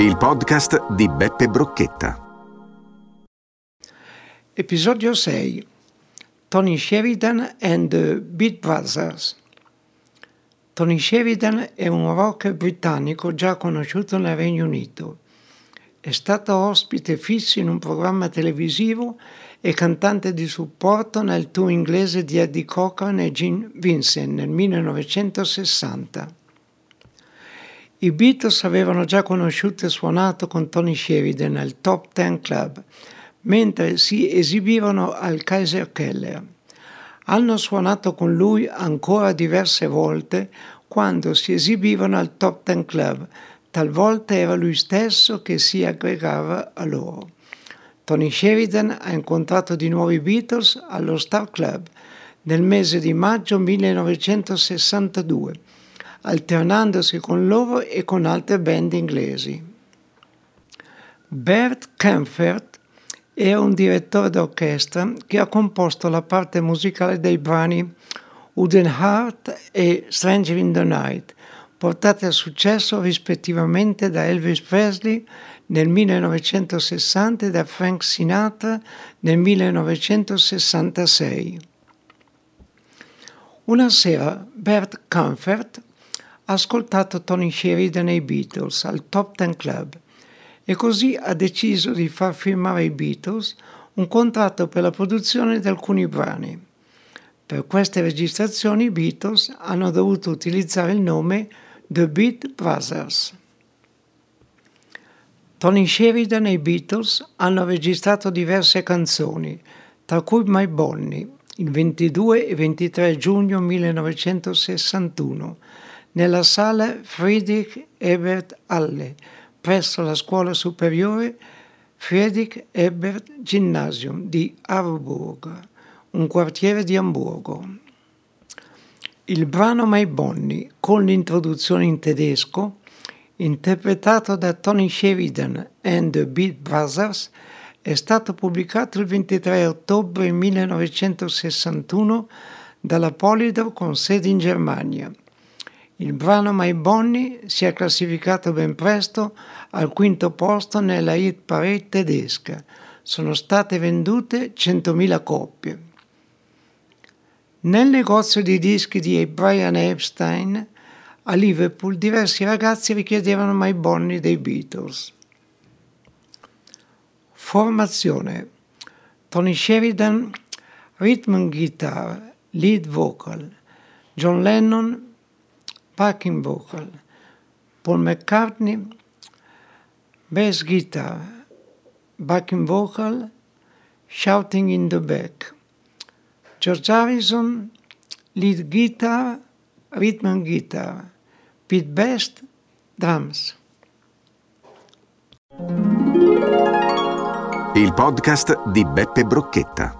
Il podcast di Beppe Brocchetta. Episodio 6 Tony Sheridan and the Beat Brothers. Tony Sheridan è un rocker britannico già conosciuto nel Regno Unito. È stato ospite fisso in un programma televisivo e cantante di supporto nel tour inglese di Eddie Cochran e Gene Vincent nel 1960. I Beatles avevano già conosciuto e suonato con Tony Sheridan al Top Ten Club, mentre si esibivano al Kaiser Keller. Hanno suonato con lui ancora diverse volte quando si esibivano al Top Ten Club, talvolta era lui stesso che si aggregava a loro. Tony Sheridan ha incontrato di nuovo i Beatles allo Star Club nel mese di maggio 1962 alternandosi con loro e con altre band inglesi. Bert Kempfert è un direttore d'orchestra che ha composto la parte musicale dei brani Wooden Heart e Stranger in the Night, portate a successo rispettivamente da Elvis Presley nel 1960 e da Frank Sinatra nel 1966. Una sera Bert Comfort ascoltato Tony Sheridan e i Beatles al Top Ten Club e così ha deciso di far firmare ai Beatles un contratto per la produzione di alcuni brani. Per queste registrazioni i Beatles hanno dovuto utilizzare il nome The Beat Brothers. Tony Sheridan e i Beatles hanno registrato diverse canzoni, tra cui My Bonnie, il 22 e 23 giugno 1961, nella sala Friedrich Ebert Halle, presso la scuola superiore Friedrich Ebert Gymnasium di Harburg, un quartiere di Amburgo. Il brano My Bonnie, con l'introduzione in tedesco, interpretato da Tony Sheridan and the Beat Brothers, è stato pubblicato il 23 ottobre 1961 dalla Polydor con sede in Germania il brano My Bonnie si è classificato ben presto al quinto posto nella hit parade tedesca. Sono state vendute 100.000 copie. Nel negozio di dischi di Brian Epstein a Liverpool diversi ragazzi richiedevano My Bonnie dei Beatles. Formazione Tony Sheridan, rhythm guitar, lead vocal, John Lennon, backing vocal, Paul McCartney, bass guitar, backing vocal, shouting in the back. George Harrison, lead guitar, rhythm guitar, Pete Best, drums. Il podcast di Beppe Brocchetta.